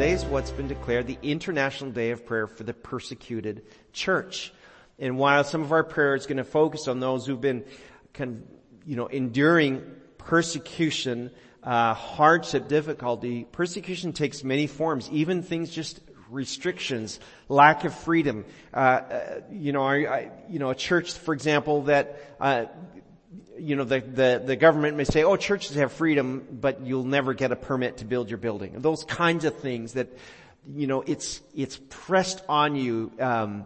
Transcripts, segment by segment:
Today is what's been declared the International Day of Prayer for the Persecuted Church. And while some of our prayer is going to focus on those who've been kind of, you know, enduring persecution, uh, hardship, difficulty, persecution takes many forms, even things just restrictions, lack of freedom. Uh, uh, you know, I, I, you know, a church, for example, that uh, you know, the, the, the government may say, oh, churches have freedom, but you'll never get a permit to build your building. Those kinds of things that, you know, it's, it's pressed on you. Um,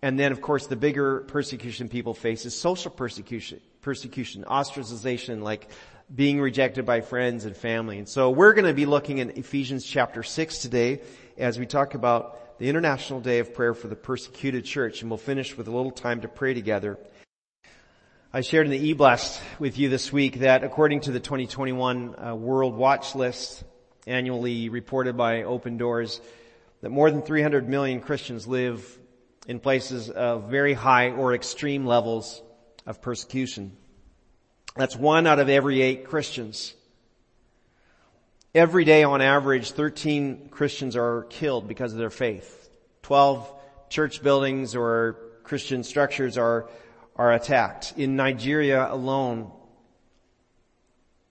and then, of course, the bigger persecution people face is social persecution, persecution, ostracization, like being rejected by friends and family. And so we're going to be looking at Ephesians chapter 6 today as we talk about the International Day of Prayer for the Persecuted Church. And we'll finish with a little time to pray together. I shared in the e-blast with you this week that according to the 2021 uh, World Watch List annually reported by Open Doors, that more than 300 million Christians live in places of very high or extreme levels of persecution. That's one out of every eight Christians. Every day on average, 13 Christians are killed because of their faith. 12 church buildings or Christian structures are are attacked. In Nigeria alone,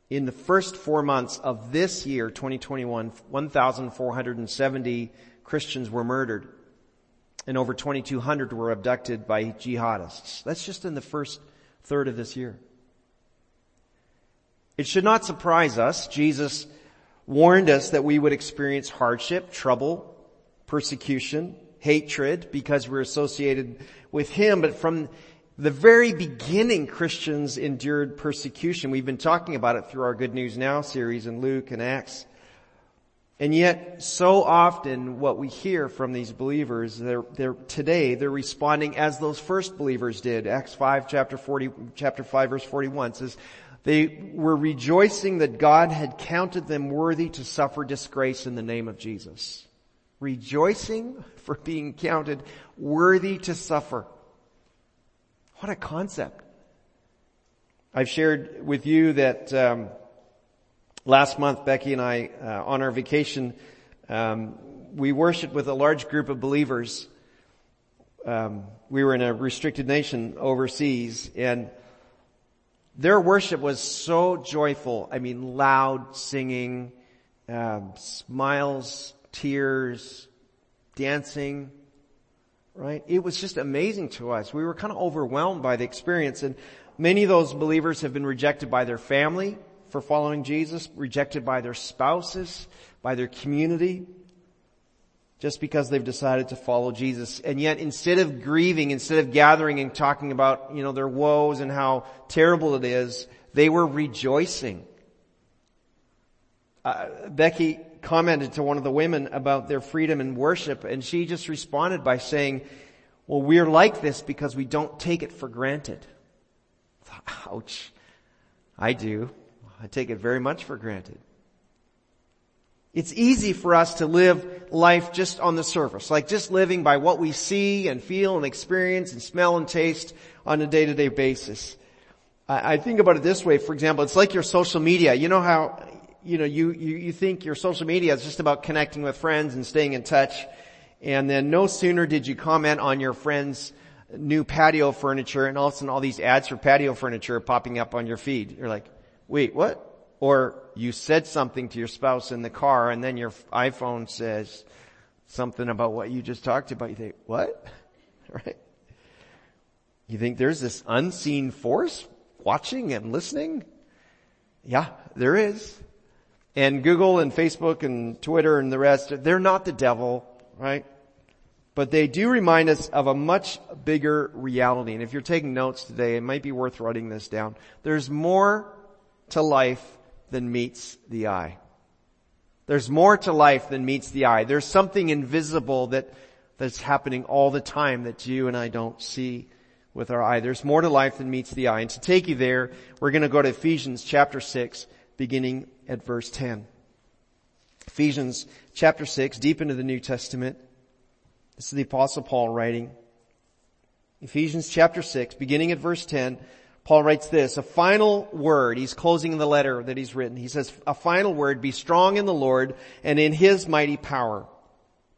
in the first four months of this year, 2021, 1,470 Christians were murdered and over 2,200 were abducted by jihadists. That's just in the first third of this year. It should not surprise us. Jesus warned us that we would experience hardship, trouble, persecution, hatred because we're associated with Him. But from the very beginning Christians endured persecution. We've been talking about it through our Good News Now series in Luke and Acts. And yet, so often what we hear from these believers, they're, they're, today, they're responding as those first believers did. Acts 5 chapter 40, chapter 5 verse 41 says, they were rejoicing that God had counted them worthy to suffer disgrace in the name of Jesus. Rejoicing for being counted worthy to suffer. What a concept. I've shared with you that um, last month Becky and I, uh, on our vacation, um, we worshiped with a large group of believers. Um, we were in a restricted nation overseas, and their worship was so joyful. I mean, loud singing, um, smiles, tears, dancing right? It was just amazing to us. We were kind of overwhelmed by the experience and many of those believers have been rejected by their family for following Jesus, rejected by their spouses, by their community, just because they've decided to follow Jesus. And yet instead of grieving, instead of gathering and talking about, you know, their woes and how terrible it is, they were rejoicing. Uh, Becky commented to one of the women about their freedom in worship and she just responded by saying, well, we're like this because we don't take it for granted. Ouch. I do. I take it very much for granted. It's easy for us to live life just on the surface, like just living by what we see and feel and experience and smell and taste on a day-to-day basis. I think about it this way, for example, it's like your social media. You know how you know, you, you, you think your social media is just about connecting with friends and staying in touch. And then no sooner did you comment on your friend's new patio furniture and all of a sudden all these ads for patio furniture are popping up on your feed. You're like, wait, what? Or you said something to your spouse in the car and then your iPhone says something about what you just talked about. You think, what? Right? You think there's this unseen force watching and listening? Yeah, there is. And Google and Facebook and Twitter and the rest, they're not the devil, right? But they do remind us of a much bigger reality. And if you're taking notes today, it might be worth writing this down. There's more to life than meets the eye. There's more to life than meets the eye. There's something invisible that, that's happening all the time that you and I don't see with our eye. There's more to life than meets the eye. And to take you there, we're going to go to Ephesians chapter 6, beginning at verse 10. Ephesians chapter 6, deep into the New Testament. This is the apostle Paul writing. Ephesians chapter 6, beginning at verse 10, Paul writes this, a final word, he's closing the letter that he's written. He says, a final word, be strong in the Lord and in his mighty power.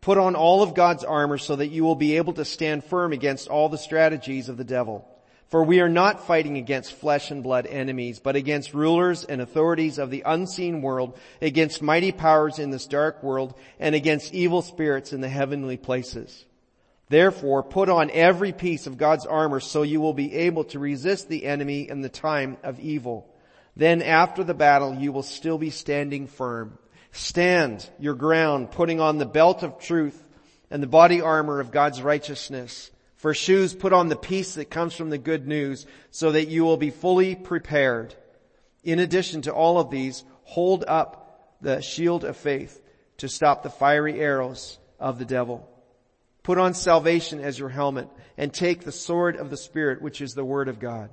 Put on all of God's armor so that you will be able to stand firm against all the strategies of the devil. For we are not fighting against flesh and blood enemies, but against rulers and authorities of the unseen world, against mighty powers in this dark world, and against evil spirits in the heavenly places. Therefore, put on every piece of God's armor so you will be able to resist the enemy in the time of evil. Then after the battle, you will still be standing firm. Stand your ground, putting on the belt of truth and the body armor of God's righteousness. For shoes, put on the peace that comes from the good news so that you will be fully prepared. In addition to all of these, hold up the shield of faith to stop the fiery arrows of the devil. Put on salvation as your helmet and take the sword of the Spirit, which is the Word of God.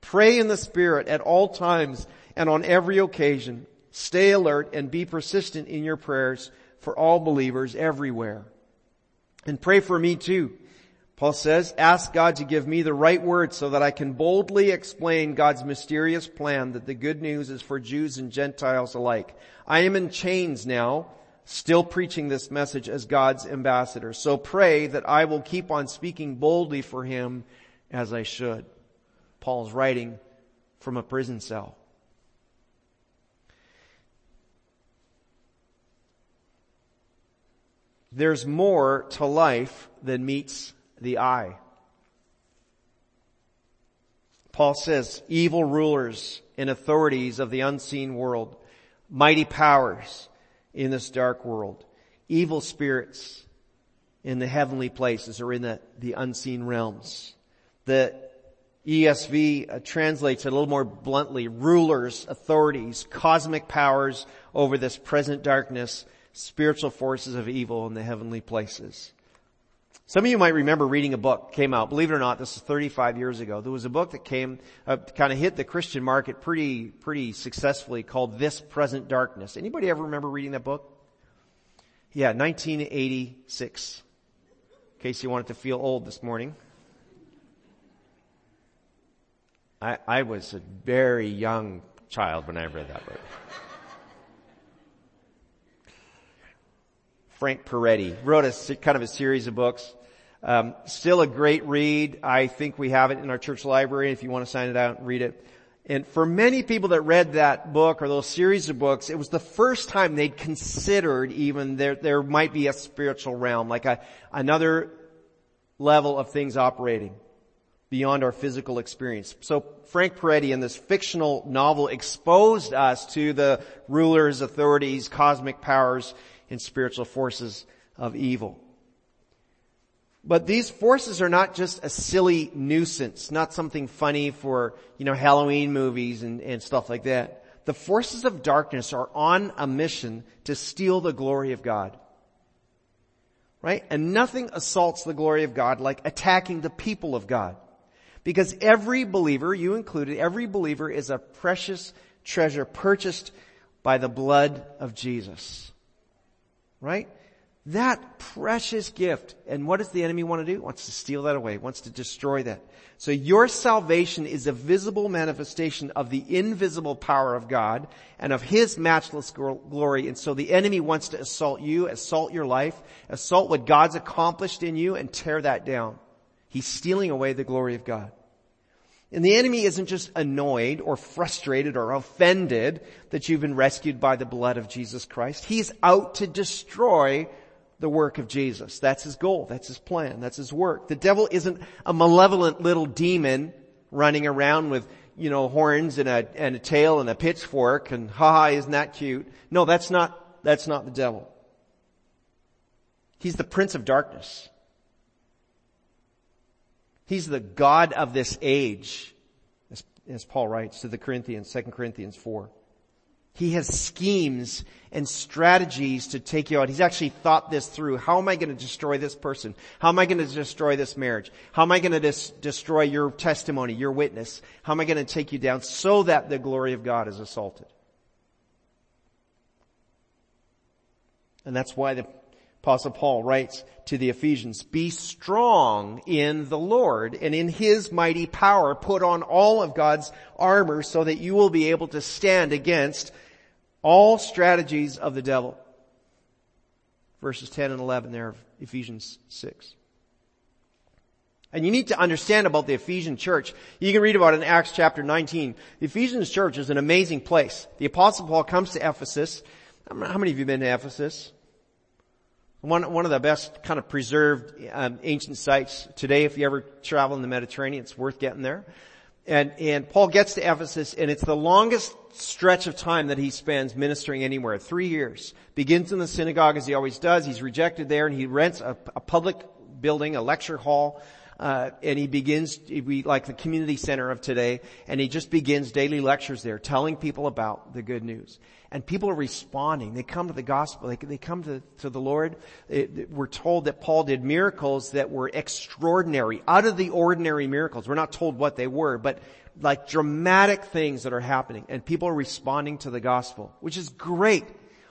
Pray in the Spirit at all times and on every occasion Stay alert and be persistent in your prayers for all believers everywhere. And pray for me too. Paul says, ask God to give me the right words so that I can boldly explain God's mysterious plan that the good news is for Jews and Gentiles alike. I am in chains now, still preaching this message as God's ambassador. So pray that I will keep on speaking boldly for him as I should. Paul's writing from a prison cell. there's more to life than meets the eye. Paul says, evil rulers and authorities of the unseen world, mighty powers in this dark world, evil spirits in the heavenly places or in the, the unseen realms. The ESV uh, translates it a little more bluntly, rulers, authorities, cosmic powers over this present darkness spiritual forces of evil in the heavenly places. Some of you might remember reading a book came out. Believe it or not, this is 35 years ago. There was a book that came, uh, kind of hit the Christian market pretty, pretty successfully called This Present Darkness. Anybody ever remember reading that book? Yeah, 1986. In case you wanted to feel old this morning. I, I was a very young child when I read that book. Frank Peretti. Wrote a kind of a series of books. Um, still a great read. I think we have it in our church library if you want to sign it out and read it. And for many people that read that book or those series of books, it was the first time they'd considered even there, there might be a spiritual realm, like a, another level of things operating beyond our physical experience. So Frank Peretti in this fictional novel exposed us to the rulers, authorities, cosmic powers, and spiritual forces of evil. But these forces are not just a silly nuisance, not something funny for, you know, Halloween movies and, and stuff like that. The forces of darkness are on a mission to steal the glory of God. Right? And nothing assaults the glory of God like attacking the people of God. Because every believer, you included, every believer is a precious treasure purchased by the blood of Jesus. Right? That precious gift. And what does the enemy want to do? Wants to steal that away, wants to destroy that. So your salvation is a visible manifestation of the invisible power of God and of His matchless glory. And so the enemy wants to assault you, assault your life, assault what God's accomplished in you and tear that down. He's stealing away the glory of God. And the enemy isn't just annoyed or frustrated or offended that you've been rescued by the blood of Jesus Christ. He's out to destroy the work of Jesus. That's his goal. That's his plan. That's his work. The devil isn't a malevolent little demon running around with, you know, horns and a, and a tail and a pitchfork and ha ha! isn't that cute? No, that's not, that's not the devil. He's the prince of darkness. He's the God of this age, as, as Paul writes to the Corinthians, 2 Corinthians 4. He has schemes and strategies to take you out. He's actually thought this through. How am I going to destroy this person? How am I going to destroy this marriage? How am I going to dis- destroy your testimony, your witness? How am I going to take you down so that the glory of God is assaulted? And that's why the Apostle Paul writes to the Ephesians, be strong in the Lord and in His mighty power. Put on all of God's armor so that you will be able to stand against all strategies of the devil. Verses 10 and 11 there of Ephesians 6. And you need to understand about the Ephesian church. You can read about it in Acts chapter 19. The Ephesians church is an amazing place. The apostle Paul comes to Ephesus. How many of you have been to Ephesus? One, one of the best kind of preserved um, ancient sites today. If you ever travel in the Mediterranean, it's worth getting there. And, and Paul gets to Ephesus and it's the longest stretch of time that he spends ministering anywhere. Three years. Begins in the synagogue as he always does. He's rejected there and he rents a, a public building, a lecture hall, uh, and he begins, we like the community center of today, and he just begins daily lectures there, telling people about the good news. And people are responding. They come to the gospel. They, they come to, to the Lord. It, we're told that Paul did miracles that were extraordinary, out of the ordinary miracles. We're not told what they were, but like dramatic things that are happening, and people are responding to the gospel, which is great.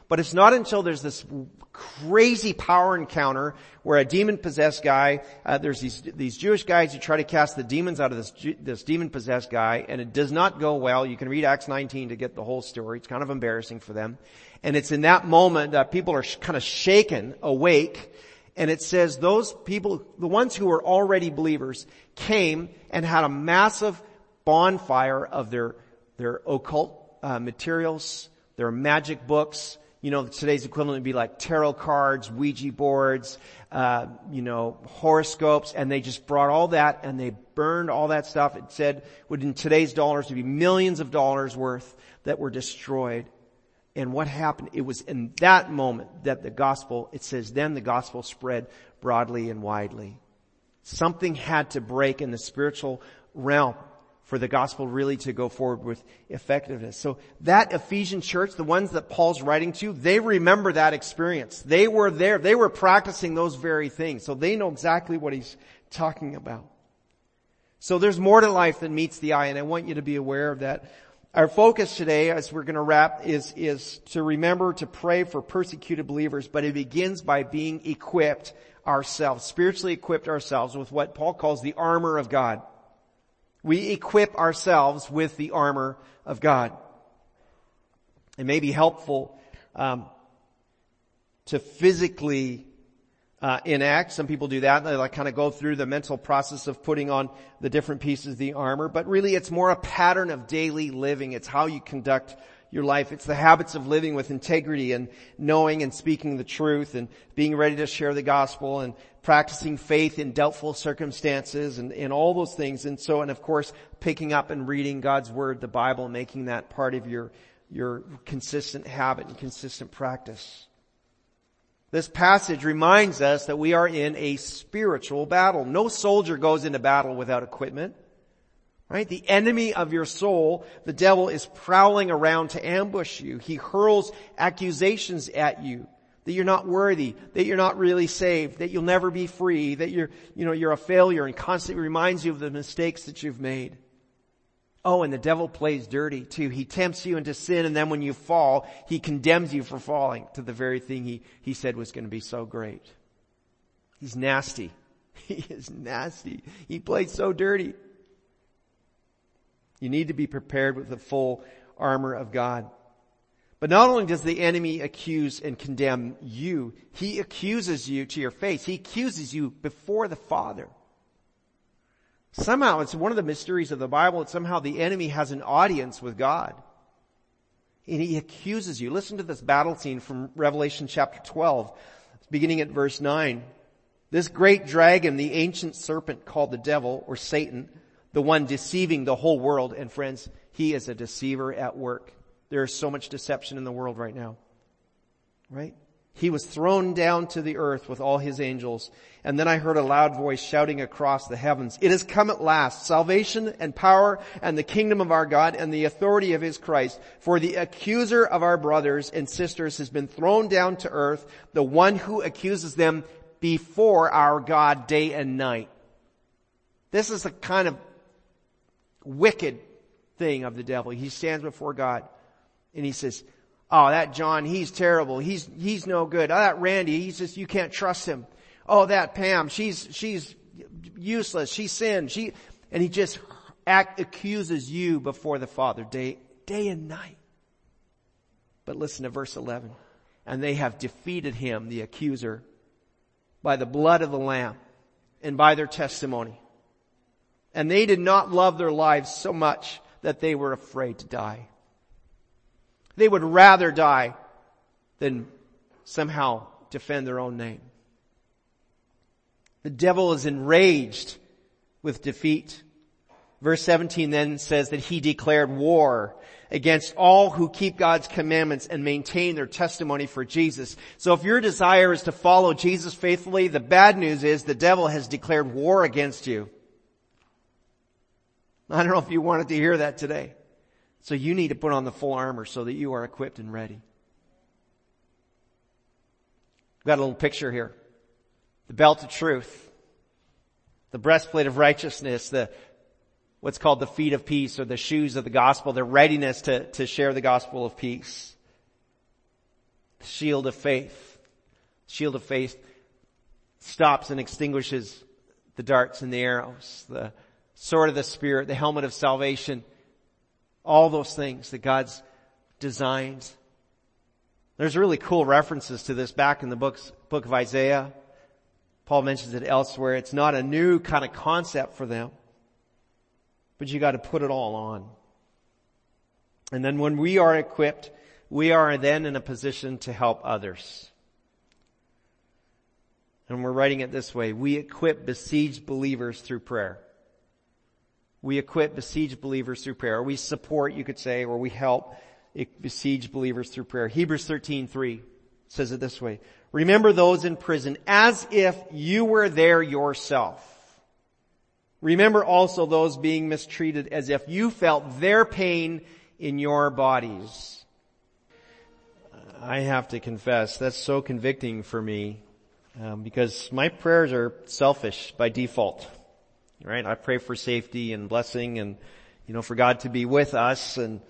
But it's not until there's this crazy power encounter where a demon possessed guy, uh, there's these, these Jewish guys who try to cast the demons out of this, this demon possessed guy and it does not go well. You can read Acts 19 to get the whole story. It's kind of embarrassing for them. And it's in that moment that people are sh- kind of shaken awake and it says those people, the ones who were already believers came and had a massive bonfire of their, their occult uh, materials, their magic books, you know, today's equivalent would be like tarot cards, Ouija boards, uh, you know, horoscopes, and they just brought all that and they burned all that stuff. It said would in today's dollars would be millions of dollars worth that were destroyed. And what happened? It was in that moment that the gospel, it says then the gospel spread broadly and widely. Something had to break in the spiritual realm for the gospel really to go forward with effectiveness. So that Ephesian church, the ones that Paul's writing to, they remember that experience. They were there. They were practicing those very things. So they know exactly what he's talking about. So there's more to life than meets the eye and I want you to be aware of that. Our focus today, as we're going to wrap, is, is to remember to pray for persecuted believers, but it begins by being equipped ourselves, spiritually equipped ourselves with what Paul calls the armor of God. We equip ourselves with the armor of God. It may be helpful um, to physically uh, enact. Some people do that. They like kind of go through the mental process of putting on the different pieces of the armor. But really, it's more a pattern of daily living. It's how you conduct your life. It's the habits of living with integrity and knowing and speaking the truth and being ready to share the gospel and practicing faith in doubtful circumstances and, and all those things. And so, and of course, picking up and reading God's Word, the Bible, making that part of your, your consistent habit and consistent practice. This passage reminds us that we are in a spiritual battle. No soldier goes into battle without equipment. Right? The enemy of your soul, the devil is prowling around to ambush you. He hurls accusations at you that you're not worthy, that you're not really saved, that you'll never be free, that you're, you know, you're a failure and constantly reminds you of the mistakes that you've made. Oh, and the devil plays dirty too. He tempts you into sin and then when you fall, he condemns you for falling to the very thing he, he said was going to be so great. He's nasty. He is nasty. He plays so dirty. You need to be prepared with the full armor of God. But not only does the enemy accuse and condemn you, he accuses you to your face. He accuses you before the Father. Somehow, it's one of the mysteries of the Bible that somehow the enemy has an audience with God. And he accuses you. Listen to this battle scene from Revelation chapter 12, beginning at verse 9. This great dragon, the ancient serpent called the devil or Satan, the one deceiving the whole world, and friends, he is a deceiver at work. There is so much deception in the world right now. Right? He was thrown down to the earth with all his angels. And then I heard a loud voice shouting across the heavens, it has come at last, salvation and power and the kingdom of our God and the authority of his Christ. For the accuser of our brothers and sisters has been thrown down to earth, the one who accuses them before our God day and night. This is the kind of wicked thing of the devil. He stands before God and he says, Oh, that John, he's terrible. He's, he's no good. Oh, that Randy, he's just, you can't trust him. Oh, that Pam, she's, she's useless. She sinned. She, and he just act, accuses you before the Father day, day and night. But listen to verse 11. And they have defeated him, the accuser, by the blood of the Lamb and by their testimony. And they did not love their lives so much that they were afraid to die. They would rather die than somehow defend their own name. The devil is enraged with defeat. Verse 17 then says that he declared war against all who keep God's commandments and maintain their testimony for Jesus. So if your desire is to follow Jesus faithfully, the bad news is the devil has declared war against you. I don't know if you wanted to hear that today. So you need to put on the full armor so that you are equipped and ready. We've got a little picture here. The belt of truth. The breastplate of righteousness. The, what's called the feet of peace or the shoes of the gospel. The readiness to, to share the gospel of peace. The shield of faith. The Shield of faith stops and extinguishes the darts and the arrows. The sword of the spirit. The helmet of salvation all those things that God's designed. There's really cool references to this back in the books, book of Isaiah. Paul mentions it elsewhere. It's not a new kind of concept for them, but you got to put it all on. And then when we are equipped, we are then in a position to help others. And we're writing it this way. We equip besieged believers through prayer. We equip besieged believers through prayer. We support, you could say, or we help besieged believers through prayer. Hebrews 13:3 says it this way. Remember those in prison as if you were there yourself. Remember also those being mistreated as if you felt their pain in your bodies. I have to confess, that's so convicting for me um, because my prayers are selfish by default right? I pray for safety and blessing and, you know, for God to be with us and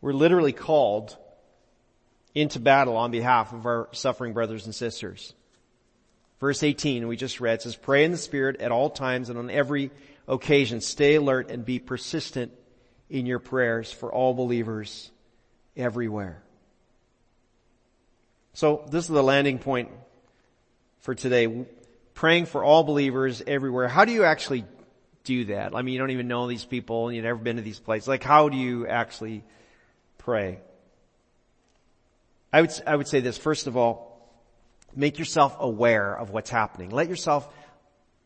we're literally called into battle on behalf of our suffering brothers and sisters. Verse 18 we just read says, pray in the spirit at all times and on every occasion. Stay alert and be persistent in your prayers for all believers everywhere. So this is the landing point for today praying for all believers everywhere. How do you actually do that? I mean, you don't even know these people, and you've never been to these places. Like, how do you actually pray? I would, I would say this, first of all, make yourself aware of what's happening. Let yourself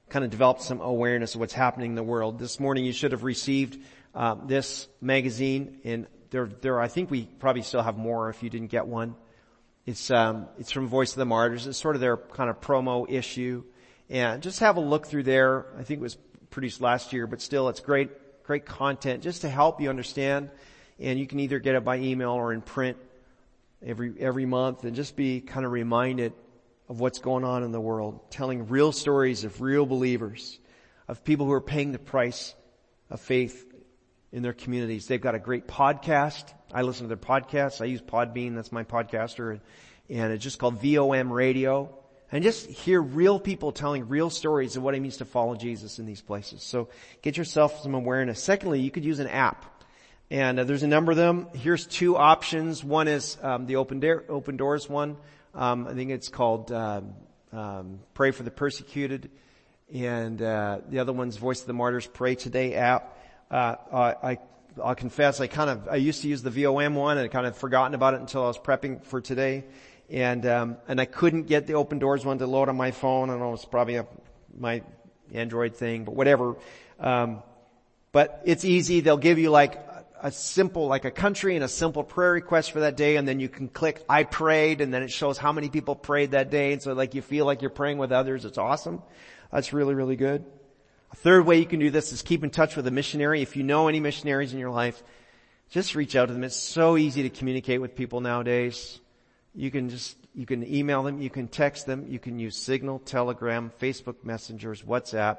kind of develop some awareness of what's happening in the world. This morning you should have received uh, this magazine, and there, there, I think we probably still have more if you didn't get one. It's, um, it's from Voice of the Martyrs. It's sort of their kind of promo issue. And just have a look through there. I think it was produced last year, but still it's great, great content just to help you understand. And you can either get it by email or in print every, every month and just be kind of reminded of what's going on in the world, telling real stories of real believers, of people who are paying the price of faith in their communities. They've got a great podcast. I listen to their podcasts. I use Podbean. That's my podcaster. And it's just called VOM Radio and just hear real people telling real stories of what it means to follow Jesus in these places. So get yourself some awareness. Secondly, you could use an app. And uh, there's a number of them. Here's two options. One is um, the open, da- open Doors one. Um, I think it's called uh, um, Pray for the Persecuted. And uh, the other one's Voice of the Martyrs Pray Today app. Uh, I, I'll confess, I kind of I used to use the VOM one and kind of forgotten about it until I was prepping for today and um, and I couldn't get the open doors one to load on my phone. I don't know it's probably a, my Android thing, but whatever. Um, but it's easy. They'll give you like a simple, like a country and a simple prayer request for that day and then you can click, I prayed and then it shows how many people prayed that day and so like you feel like you're praying with others. It's awesome. That's really, really good. A third way you can do this is keep in touch with a missionary. If you know any missionaries in your life, just reach out to them. It's so easy to communicate with people nowadays. You can just, you can email them, you can text them, you can use Signal, Telegram, Facebook messengers, WhatsApp,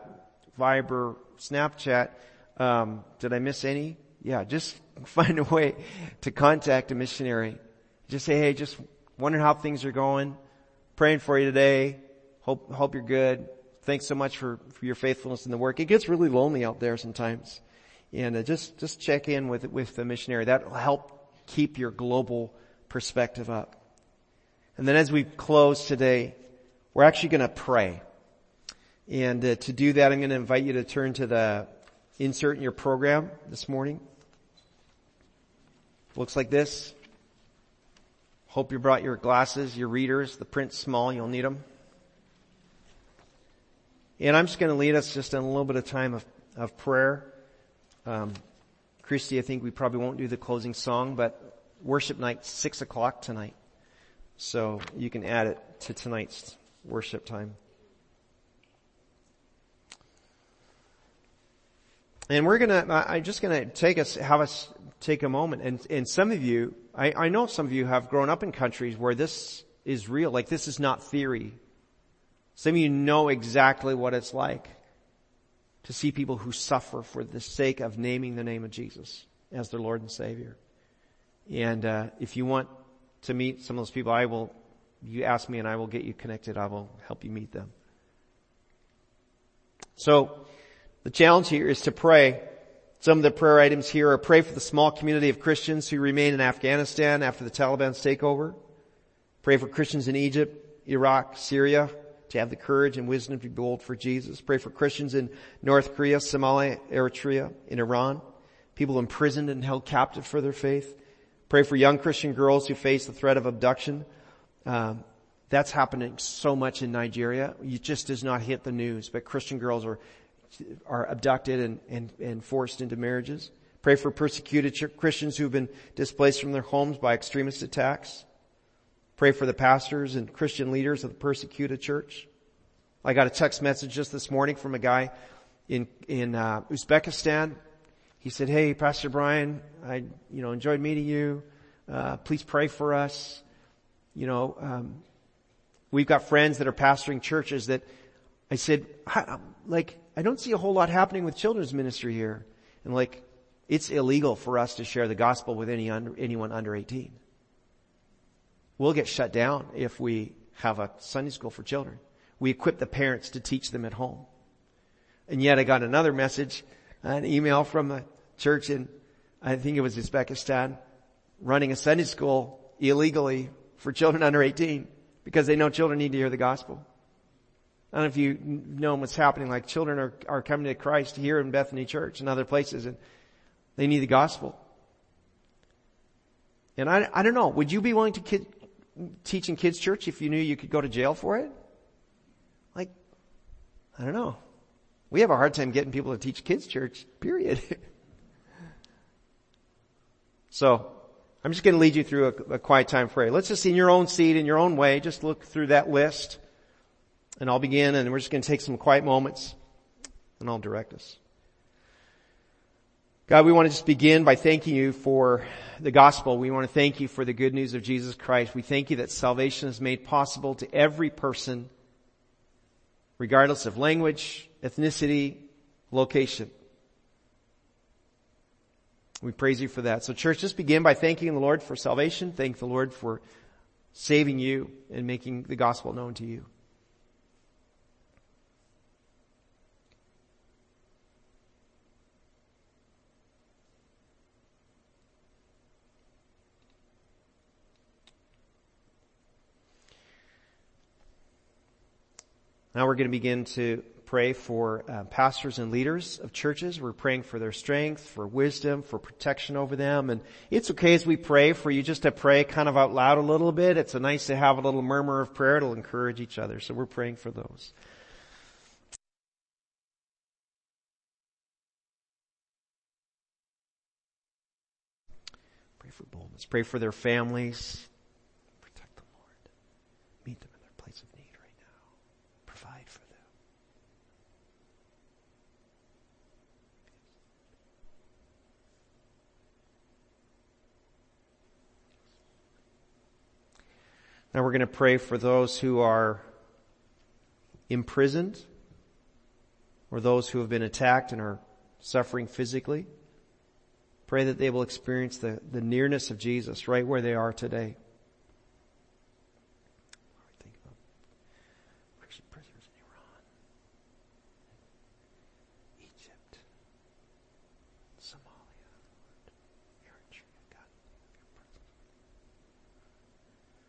Viber, Snapchat. Um, did I miss any? Yeah, just find a way to contact a missionary. Just say, hey, just wondering how things are going. Praying for you today. Hope, hope you're good. Thanks so much for, for your faithfulness in the work. It gets really lonely out there sometimes. And uh, just, just check in with, with the missionary. That will help keep your global perspective up. And then as we close today, we're actually going to pray. And uh, to do that, I'm going to invite you to turn to the insert in your program this morning. Looks like this. Hope you brought your glasses, your readers. The print's small, you'll need them. And I'm just going to lead us just in a little bit of time of, of prayer. Um, Christy, I think we probably won't do the closing song, but worship night, six o'clock tonight. So you can add it to tonight's worship time. And we're gonna, I'm just gonna take us, have us take a moment and, and some of you, I, I know some of you have grown up in countries where this is real, like this is not theory. Some of you know exactly what it's like to see people who suffer for the sake of naming the name of Jesus as their Lord and Savior. And uh, if you want to meet some of those people, I will. You ask me, and I will get you connected. I will help you meet them. So, the challenge here is to pray. Some of the prayer items here are pray for the small community of Christians who remain in Afghanistan after the Taliban's takeover. Pray for Christians in Egypt, Iraq, Syria, to have the courage and wisdom to be bold for Jesus. Pray for Christians in North Korea, Somalia, Eritrea, in Iran, people imprisoned and held captive for their faith. Pray for young Christian girls who face the threat of abduction. Um, that's happening so much in Nigeria. It just does not hit the news, but Christian girls are are abducted and, and, and forced into marriages. Pray for persecuted Christians who've been displaced from their homes by extremist attacks. Pray for the pastors and Christian leaders of the persecuted church. I got a text message just this morning from a guy in in uh, Uzbekistan. He said, "Hey, Pastor Brian, I you know enjoyed meeting you. Uh, please pray for us. You know, um, we've got friends that are pastoring churches that." I said, like, I don't see a whole lot happening with children's ministry here, and like, it's illegal for us to share the gospel with any under, anyone under 18. We'll get shut down if we have a Sunday school for children. We equip the parents to teach them at home. And yet I got another message, an email from a church in, I think it was Uzbekistan, running a Sunday school illegally for children under 18 because they know children need to hear the gospel. I don't know if you know what's happening, like children are, are coming to Christ here in Bethany Church and other places and they need the gospel. And I, I don't know, would you be willing to kid, teach in kids church if you knew you could go to jail for it? Like, I don't know. We have a hard time getting people to teach kids church, period. so, I'm just going to lead you through a, a quiet time prayer. Let's just in your own seat, in your own way, just look through that list. And I'll begin and we're just going to take some quiet moments and I'll direct us. God, we want to just begin by thanking you for the gospel. We want to thank you for the good news of Jesus Christ. We thank you that salvation is made possible to every person, regardless of language, ethnicity, location. We praise you for that. So church, just begin by thanking the Lord for salvation. Thank the Lord for saving you and making the gospel known to you. Now we're going to begin to pray for uh, pastors and leaders of churches. We're praying for their strength, for wisdom, for protection over them. And it's okay as we pray for you just to pray kind of out loud a little bit. It's nice to have a little murmur of prayer. It'll encourage each other. So we're praying for those. Pray for boldness. Pray for their families. Protect them, Lord. Meet them in their place of need right now. Provide for them. Now we're going to pray for those who are imprisoned or those who have been attacked and are suffering physically. Pray that they will experience the, the nearness of Jesus right where they are today. Think about Christian prisoners in Iran, Egypt, Somalia,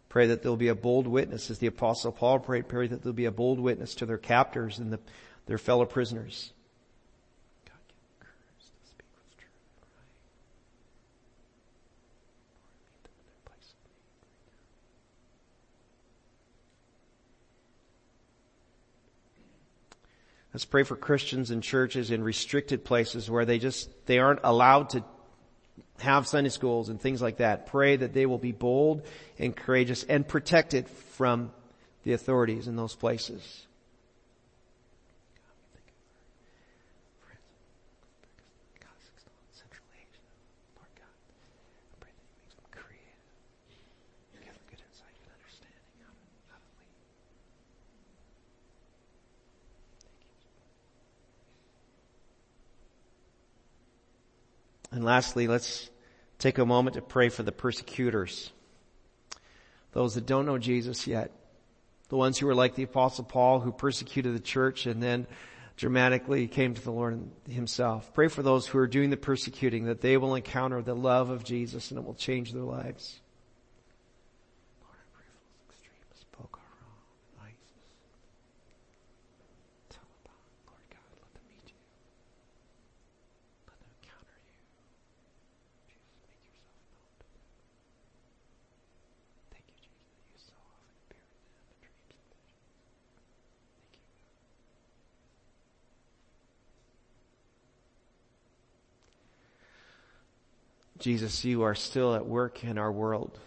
Pray that there'll be a bold witness as the apostle Paul prayed. Pray that there'll be a bold witness to their captors and the, their fellow prisoners. Let's pray for Christians in churches in restricted places where they just, they aren't allowed to have Sunday schools and things like that. Pray that they will be bold and courageous and protected from the authorities in those places. And lastly, let's take a moment to pray for the persecutors. Those that don't know Jesus yet. The ones who were like the apostle Paul who persecuted the church and then dramatically came to the Lord himself. Pray for those who are doing the persecuting that they will encounter the love of Jesus and it will change their lives. Jesus, you are still at work in our world.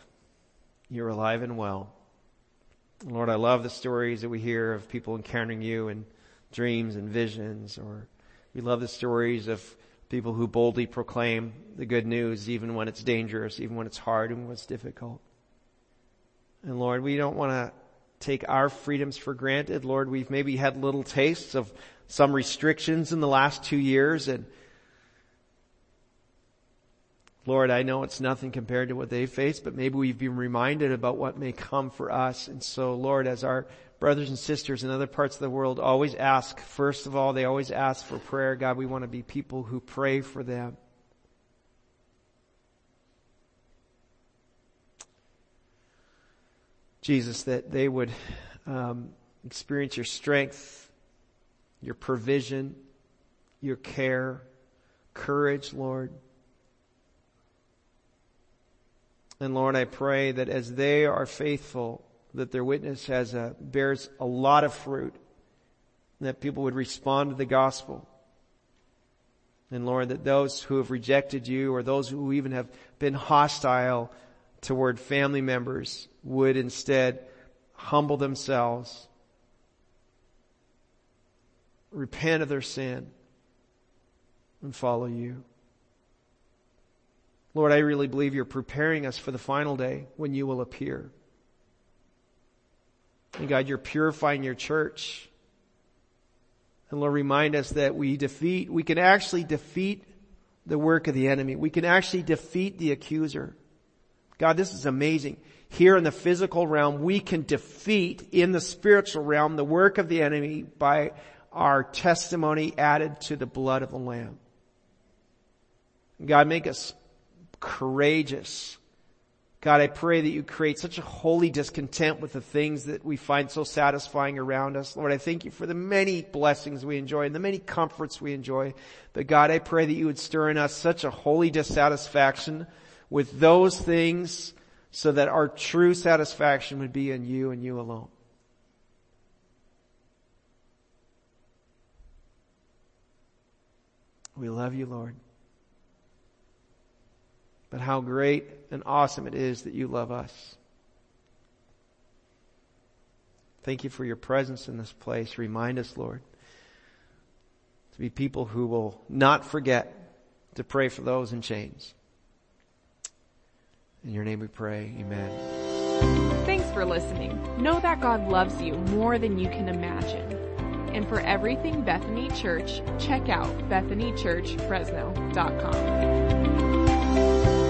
You're alive and well. Lord, I love the stories that we hear of people encountering you in dreams and visions, or we love the stories of people who boldly proclaim the good news even when it's dangerous, even when it's hard, and when it's difficult. And Lord, we don't want to take our freedoms for granted. Lord, we've maybe had little tastes of some restrictions in the last two years and Lord, I know it's nothing compared to what they face, but maybe we've been reminded about what may come for us. And so, Lord, as our brothers and sisters in other parts of the world always ask, first of all, they always ask for prayer. God, we want to be people who pray for them. Jesus, that they would um, experience your strength, your provision, your care, courage, Lord. And Lord, I pray that as they are faithful, that their witness has a, bears a lot of fruit, that people would respond to the gospel. And Lord, that those who have rejected you or those who even have been hostile toward family members would instead humble themselves, repent of their sin, and follow you. Lord, I really believe you're preparing us for the final day when you will appear. And God, you're purifying your church. And Lord, remind us that we defeat, we can actually defeat the work of the enemy. We can actually defeat the accuser. God, this is amazing. Here in the physical realm, we can defeat in the spiritual realm the work of the enemy by our testimony added to the blood of the Lamb. God, make us courageous. God, I pray that you create such a holy discontent with the things that we find so satisfying around us. Lord, I thank you for the many blessings we enjoy and the many comforts we enjoy. But God, I pray that you would stir in us such a holy dissatisfaction with those things so that our true satisfaction would be in you and you alone. We love you, Lord. But how great and awesome it is that you love us. Thank you for your presence in this place. Remind us, Lord, to be people who will not forget to pray for those in chains. In your name we pray. Amen. Thanks for listening. Know that God loves you more than you can imagine. And for everything Bethany Church, check out bethanychurchfresno.com.